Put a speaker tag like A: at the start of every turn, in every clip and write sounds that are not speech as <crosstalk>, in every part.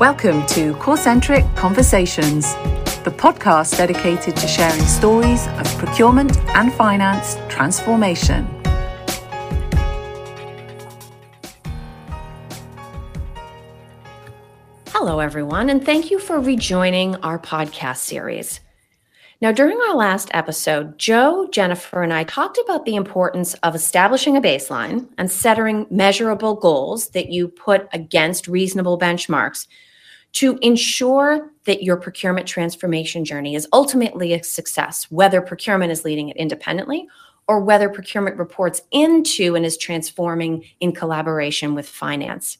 A: Welcome to Corcentric Conversations, the podcast dedicated to sharing stories of procurement and finance transformation.
B: Hello, everyone, and thank you for rejoining our podcast series. Now, during our last episode, Joe, Jennifer, and I talked about the importance of establishing a baseline and setting measurable goals that you put against reasonable benchmarks to ensure that your procurement transformation journey is ultimately a success, whether procurement is leading it independently or whether procurement reports into and is transforming in collaboration with finance.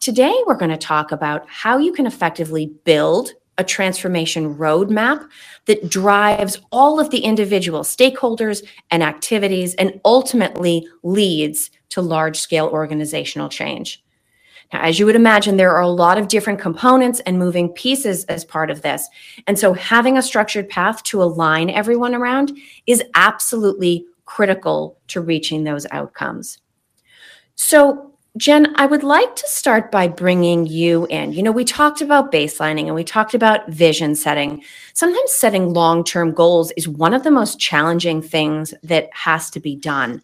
B: Today, we're going to talk about how you can effectively build a transformation roadmap that drives all of the individual stakeholders and activities and ultimately leads to large scale organizational change. As you would imagine, there are a lot of different components and moving pieces as part of this. And so having a structured path to align everyone around is absolutely critical to reaching those outcomes. So Jen, I would like to start by bringing you in. You know, we talked about baselining and we talked about vision setting. Sometimes setting long term goals is one of the most challenging things that has to be done.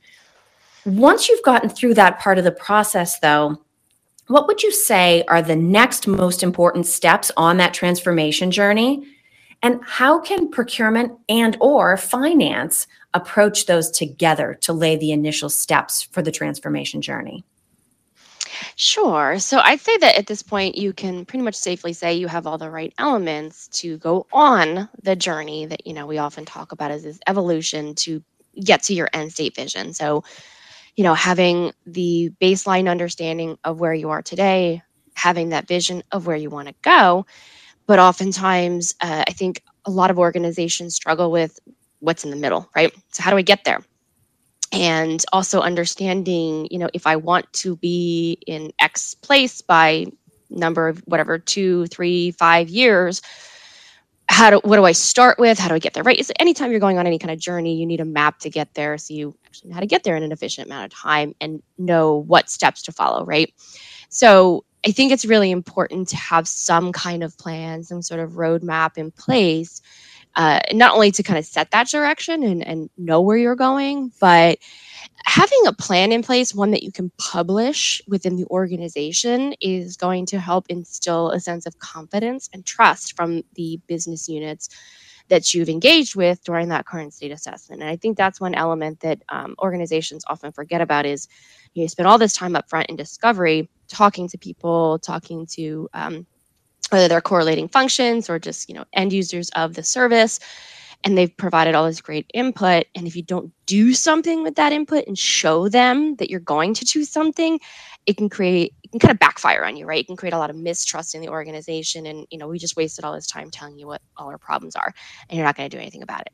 B: Once you've gotten through that part of the process, though, what would you say are the next most important steps on that transformation journey? And how can procurement and or finance approach those together to lay the initial steps for the transformation journey?
C: Sure. So I'd say that at this point, you can pretty much safely say you have all the right elements to go on the journey that, you know, we often talk about as this evolution to get to your end state vision. So, you know, having the baseline understanding of where you are today, having that vision of where you want to go. But oftentimes, uh, I think a lot of organizations struggle with what's in the middle, right? So, how do I get there? and also understanding you know if i want to be in x place by number of whatever two three five years how do what do i start with? How do i get there right? So anytime you're going on any kind of journey you need a map to get there so you actually know how to get there in an efficient amount of time and know what steps to follow right? So i think it's really important to have some kind of plan some sort of roadmap in place uh, not only to kind of set that direction and, and know where you're going, but having a plan in place, one that you can publish within the organization, is going to help instill a sense of confidence and trust from the business units that you've engaged with during that current state assessment. And I think that's one element that um, organizations often forget about is you, know, spend all this time up front in discovery, talking to people, talking to um, whether they're correlating functions or just you know end users of the service and they've provided all this great input. And if you don't do something with that input and show them that you're going to do something it can create it can kind of backfire on you right? It can create a lot of mistrust in the organization. And you know we just wasted all this time telling you what all our problems are and you're not going to do anything about it.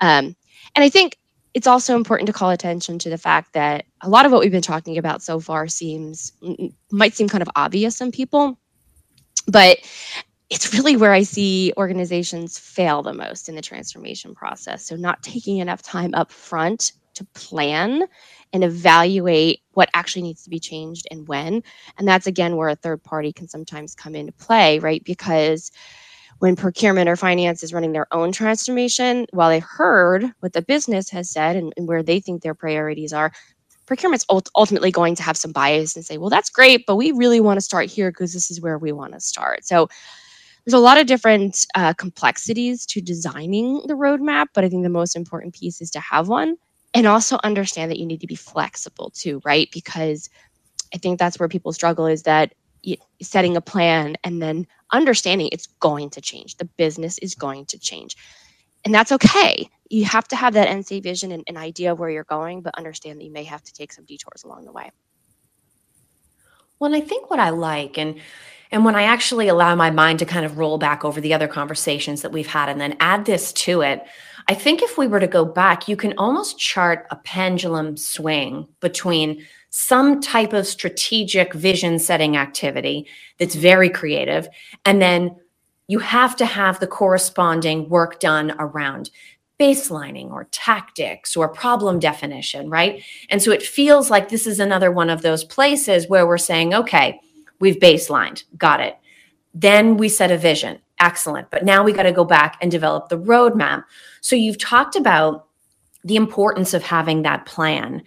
C: Um, and i think it's also important to call attention to the fact that a lot of what we've been talking about so far seems might seem kind of obvious to some people but it's really where I see organizations fail the most in the transformation process. So, not taking enough time up front to plan and evaluate what actually needs to be changed and when. And that's again where a third party can sometimes come into play, right? Because when procurement or finance is running their own transformation, while they've heard what the business has said and, and where they think their priorities are, procurement's ultimately going to have some bias and say, well, that's great, but we really want to start here because this is where we want to start. So there's a lot of different uh, complexities to designing the roadmap, but I think the most important piece is to have one and also understand that you need to be flexible too, right? Because I think that's where people struggle is that setting a plan and then understanding it's going to change. The business is going to change. And that's okay you have to have that end state vision and an idea of where you're going, but understand that you may have to take some detours along the way.
B: Well, and I think what I like and and when I actually allow my mind to kind of roll back over the other conversations that we've had and then add this to it, I think if we were to go back, you can almost chart a pendulum swing between some type of strategic vision setting activity that's very creative and then you have to have the corresponding work done around baselining or tactics or problem definition, right? And so it feels like this is another one of those places where we're saying, okay, we've baselined, got it. Then we set a vision. Excellent. But now we got to go back and develop the roadmap. So you've talked about the importance of having that plan.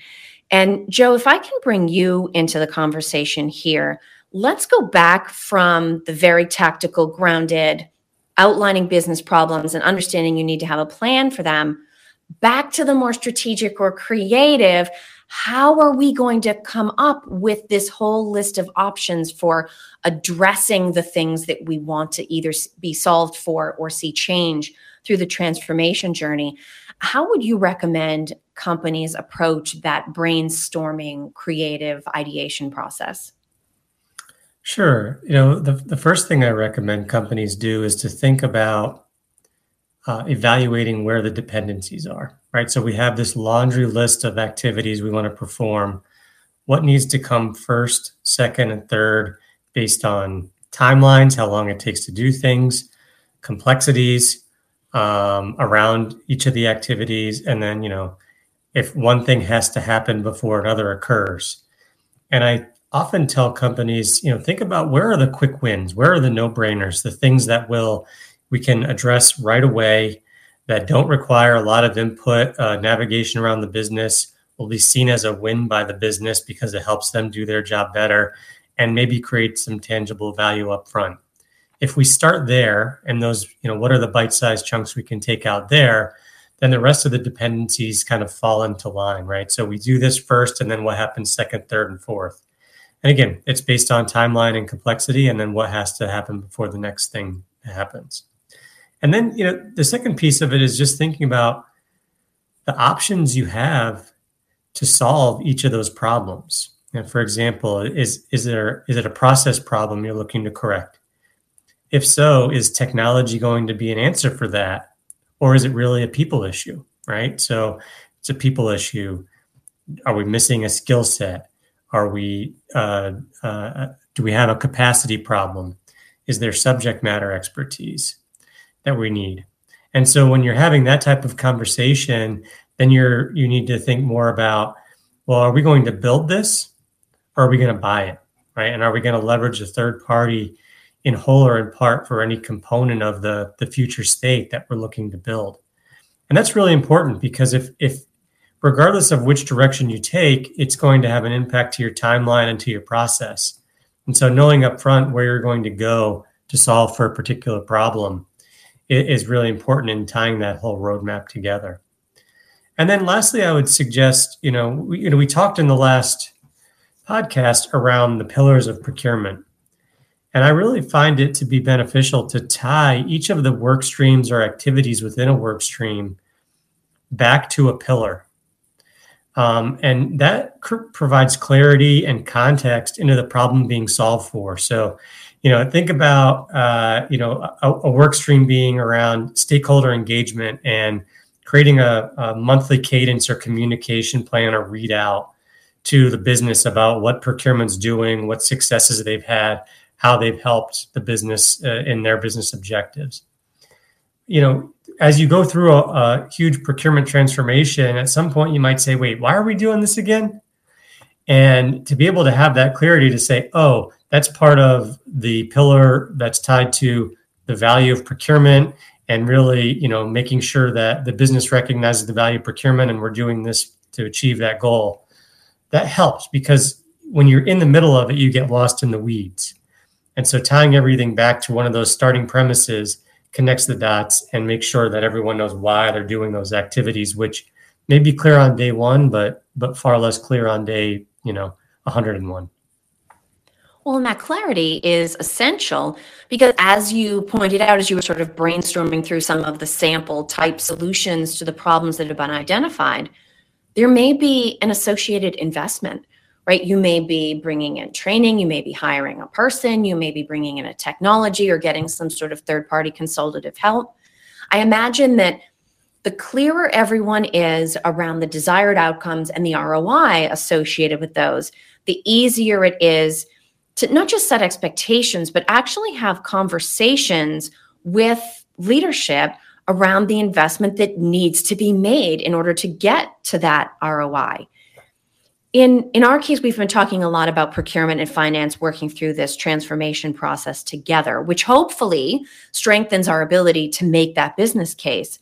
B: And Joe, if I can bring you into the conversation here, let's go back from the very tactical, grounded, outlining business problems and understanding you need to have a plan for them, back to the more strategic or creative. How are we going to come up with this whole list of options for addressing the things that we want to either be solved for or see change through the transformation journey? How would you recommend companies approach that brainstorming creative ideation process?
D: Sure. You know, the, the first thing I recommend companies do is to think about uh, evaluating where the dependencies are, right? So we have this laundry list of activities we want to perform. What needs to come first, second, and third based on timelines, how long it takes to do things, complexities um, around each of the activities, and then, you know, if one thing has to happen before another occurs. And I often tell companies, you know, think about where are the quick wins, where are the no-brainers, the things that will we can address right away that don't require a lot of input, uh, navigation around the business will be seen as a win by the business because it helps them do their job better and maybe create some tangible value up front. If we start there and those, you know, what are the bite-sized chunks we can take out there, then the rest of the dependencies kind of fall into line, right? So we do this first and then what happens second, third, and fourth. And again, it's based on timeline and complexity, and then what has to happen before the next thing happens. And then, you know, the second piece of it is just thinking about the options you have to solve each of those problems. Know, for example, is is there is it a process problem you're looking to correct? If so, is technology going to be an answer for that, or is it really a people issue? Right. So it's a people issue. Are we missing a skill set? Are we uh, uh, do we have a capacity problem? Is there subject matter expertise that we need? And so when you're having that type of conversation, then you're you need to think more about, well, are we going to build this or are we going to buy it? Right. And are we going to leverage a third party in whole or in part for any component of the, the future state that we're looking to build? And that's really important because if if regardless of which direction you take, it's going to have an impact to your timeline and to your process. And so knowing upfront where you're going to go to solve for a particular problem is really important in tying that whole roadmap together. And then lastly, I would suggest, you know, we, you know, we talked in the last podcast around the pillars of procurement. And I really find it to be beneficial to tie each of the work streams or activities within a work stream back to a pillar um, and that cr- provides clarity and context into the problem being solved for. So, you know, think about, uh, you know, a, a, work stream being around stakeholder engagement and creating a, a monthly cadence or communication plan or readout to the business about what procurement's doing, what successes they've had, how they've helped the business uh, in their business objectives. You know, as you go through a, a, huge procurement transformation, at some point you might say, wait, why are we doing this again? And to be able to have that clarity to say, oh, that's part of the pillar that's tied to the value of procurement and really, you know, making sure that the business recognizes the value of procurement and we're doing this to achieve that goal. That helps because when you're in the middle of it, you get lost in the weeds. And so tying everything back to one of those starting premises connects the dots and makes sure that everyone knows why they're doing those activities, which may be clear on day one, but but far less clear on day, you know, 101.
B: Well, and that clarity is essential because, as you pointed out, as you were sort of brainstorming through some of the sample type solutions to the problems that have been identified, there may be an associated investment right? You may be bringing in training, you may be hiring a person, you may be bringing in a technology or getting some sort of third party consultative help. I imagine that the clearer everyone is around the desired outcomes and the ROI associated with those, the easier it is to not just set expectations, but actually have conversations with leadership around the investment that needs to be made in order to get to that ROI in in our case we've been talking a lot about procurement and finance working through this transformation process together which hopefully strengthens our ability to make that business case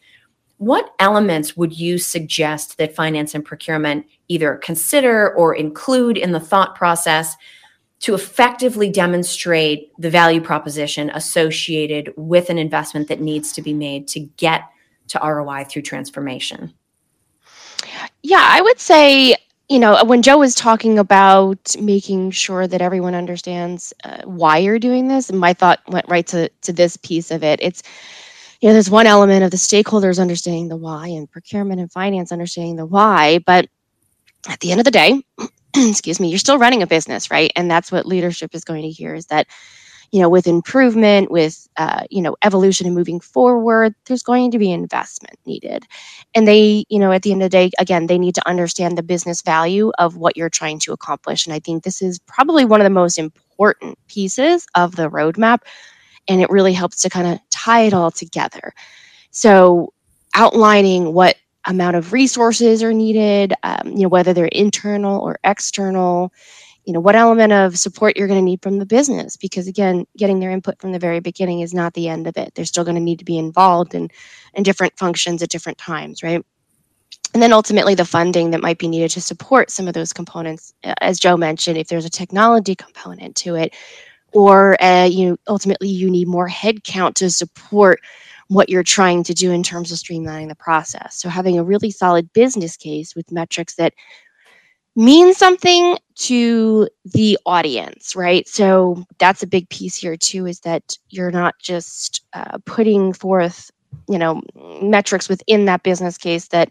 B: what elements would you suggest that finance and procurement either consider or include in the thought process to effectively demonstrate the value proposition associated with an investment that needs to be made to get to ROI through transformation?
C: Yeah, I would say, you know, when Joe was talking about making sure that everyone understands uh, why you're doing this, my thought went right to, to this piece of it. It's, you know, there's one element of the stakeholders understanding the why and procurement and finance understanding the why. But at the end of the day, <clears throat> excuse me, you're still running a business, right? And that's what leadership is going to hear is that, you know, with improvement, with, uh, you know, evolution and moving forward, there's going to be investment needed. And they, you know, at the end of the day, again, they need to understand the business value of what you're trying to accomplish. And I think this is probably one of the most important pieces of the roadmap and it really helps to kind of tie it all together. So, outlining what amount of resources are needed, um, you know, whether they're internal or external, you know, what element of support you're going to need from the business. Because again, getting their input from the very beginning is not the end of it. They're still going to need to be involved in, in different functions at different times, right? And then ultimately the funding that might be needed to support some of those components. As Joe mentioned, if there's a technology component to it, or uh, you know ultimately you need more headcount to support what you're trying to do in terms of streamlining the process. So having a really solid business case with metrics that mean something to the audience right? So that's a big piece here too is that you're not just uh, putting forth you know metrics within that business case that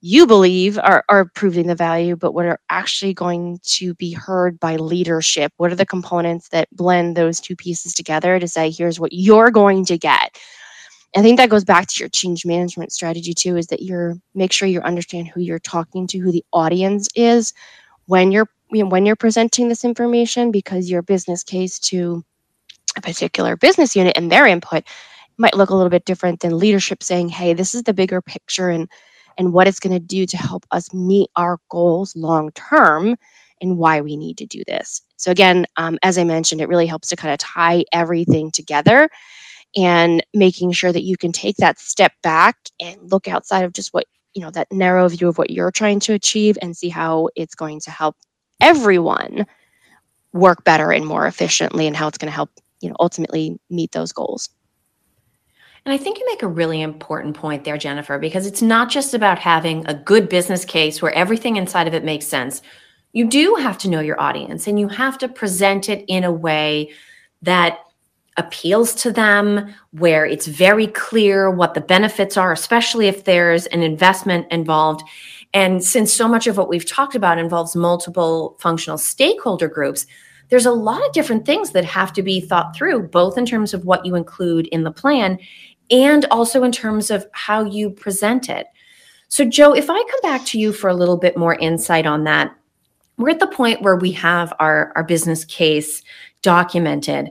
C: you believe are, are proving the value, but what are actually going to be heard by leadership? What are the components that blend those two pieces together to say, here's what you're going to get? I think that goes back to your change management strategy too, is that you're make sure you understand who you're talking to, who the audience is when you're you know, when you're presenting this information, because your business case to a particular business unit and their input might look a little bit different than leadership saying, hey, this is the bigger picture and and what it's going to do to help us meet our goals long term and why we need to do this. So, again, um, as I mentioned, it really helps to kind of tie everything together and making sure that you can take that step back and look outside of just what, you know, that narrow view of what you're trying to achieve and see how it's going to help everyone work better and more efficiently and how it's going to help, you know, ultimately meet those goals.
B: And I think you make a really important point there, Jennifer, because it's not just about having a good business case where everything inside of it makes sense. You do have to know your audience and you have to present it in a way that appeals to them, where it's very clear what the benefits are, especially if there's an investment involved. And since so much of what we've talked about involves multiple functional stakeholder groups, there's a lot of different things that have to be thought through, both in terms of what you include in the plan and also in terms of how you present it. So, Joe, if I come back to you for a little bit more insight on that, we're at the point where we have our, our business case documented.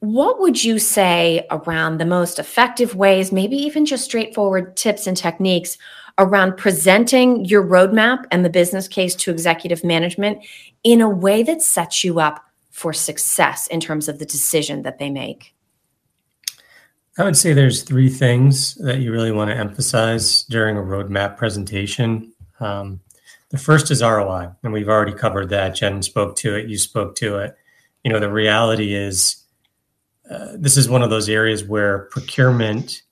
B: What would you say around the most effective ways, maybe even just straightforward tips and techniques around presenting your roadmap and the business case to executive management in a way that sets you up for success in terms of the decision that they make?
D: I would say there's three things that you really want to emphasize during a roadmap presentation. Um, the first is ROI, and we've already covered that. Jen spoke to it, you spoke to it. You know, the reality is uh, this is one of those areas where procurement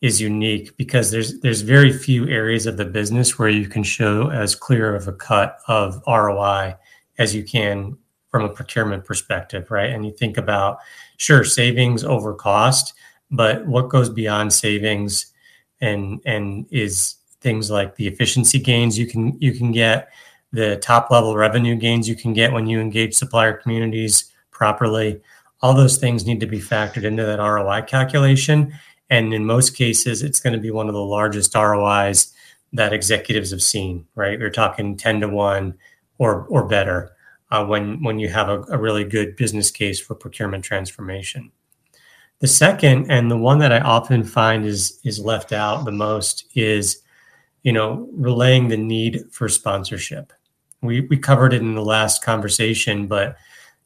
D: is unique because there's there's very few areas of the business where you can show as clear of a cut of ROI as you can from a procurement perspective, right? And you think about sure savings over cost, but what goes beyond savings and and is things like the efficiency gains you can you can get the top level revenue gains you can get when you engage supplier communities properly. All those things need to be factored into that ROI calculation. And in most cases it's going to be one of the largest ROIs that executives have seen right? We're talking 10 to 1 or or better uh, when when you have a, a really good business case for procurement transformation the second, and the one that I often find is is left out the most, is you know relaying the need for sponsorship. We, we covered it in the last conversation, but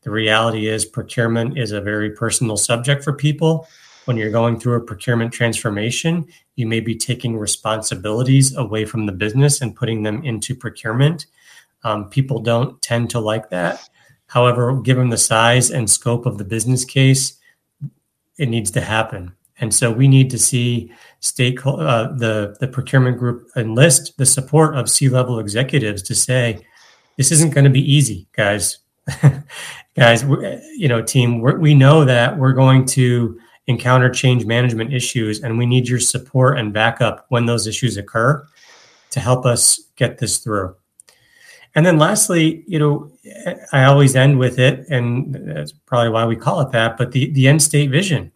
D: the reality is procurement is a very personal subject for people. When you're going through a procurement transformation, you may be taking responsibilities away from the business and putting them into procurement. Um, people don't tend to like that. However, given the size and scope of the business case, it needs to happen. And so we need to see stake uh, the the procurement group enlist the support of C-level executives to say, this isn't going to be easy, guys. <laughs> guys, you know, team, we know that we're going to encounter change management issues, and we need your support and backup when those issues occur to help us get this through. And then lastly, you know, I always end with it, and that's probably why we call it that, but the, the end state vision.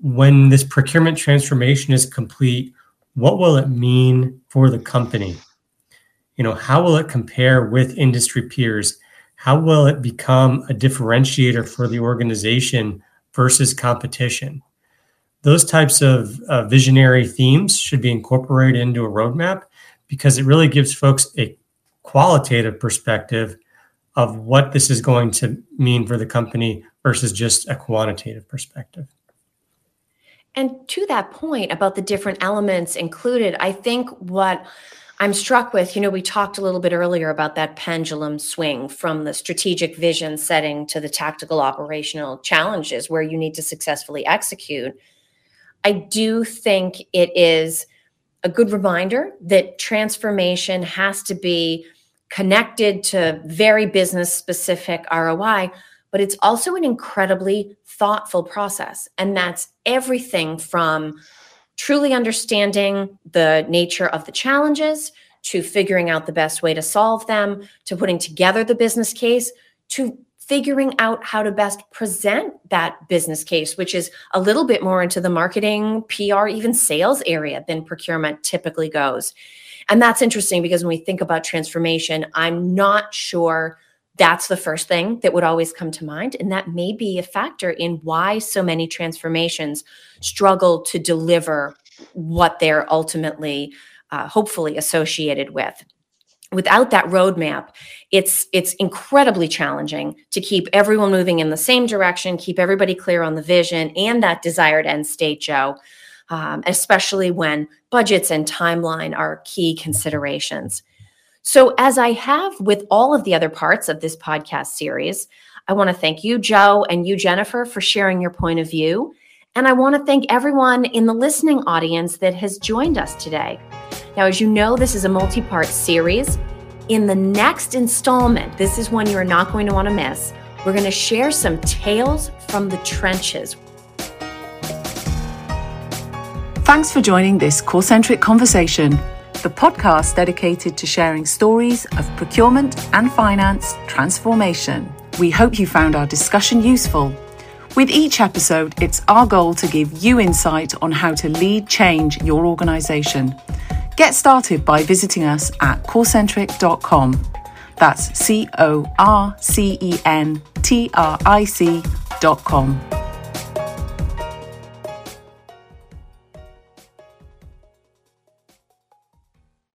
D: When this procurement transformation is complete, what will it mean for the company? You know, how will it compare with industry peers? How will it become a differentiator for the organization versus competition? Those types of uh, visionary themes should be incorporated into a roadmap because it really gives folks a qualitative perspective of what this is going to mean for the company versus just a quantitative perspective.
B: And to that point about the different elements included, I think what I'm struck with, you know, we talked a little bit earlier about that pendulum swing from the strategic vision setting to the tactical operational challenges where you need to successfully execute. I do think it is a good reminder that transformation has to be connected to very business specific ROI, but it's also an incredibly thoughtful process. And that's everything from truly understanding the nature of the challenges to figuring out the best way to solve them to putting together the business case to figuring out how to best present that business case, which is a little bit more into the marketing, PR, even sales area than procurement typically goes. And that's interesting because when we think about transformation, I'm not sure that's the first thing that would always come to mind. And that may be a factor in why so many transformations struggle to deliver what they're ultimately, uh, hopefully, associated with without that roadmap it's it's incredibly challenging to keep everyone moving in the same direction keep everybody clear on the vision and that desired end state joe um, especially when budgets and timeline are key considerations so as i have with all of the other parts of this podcast series i want to thank you joe and you jennifer for sharing your point of view and i want to thank everyone in the listening audience that has joined us today now, as you know, this is a multi part series. In the next installment, this is one you are not going to want to miss. We're going to share some tales from the trenches.
A: Thanks for joining this Corcentric conversation, the podcast dedicated to sharing stories of procurement and finance transformation. We hope you found our discussion useful. With each episode, it's our goal to give you insight on how to lead change your organization. Get started by visiting us at corcentric.com. That's C O R C E N T R I C.com.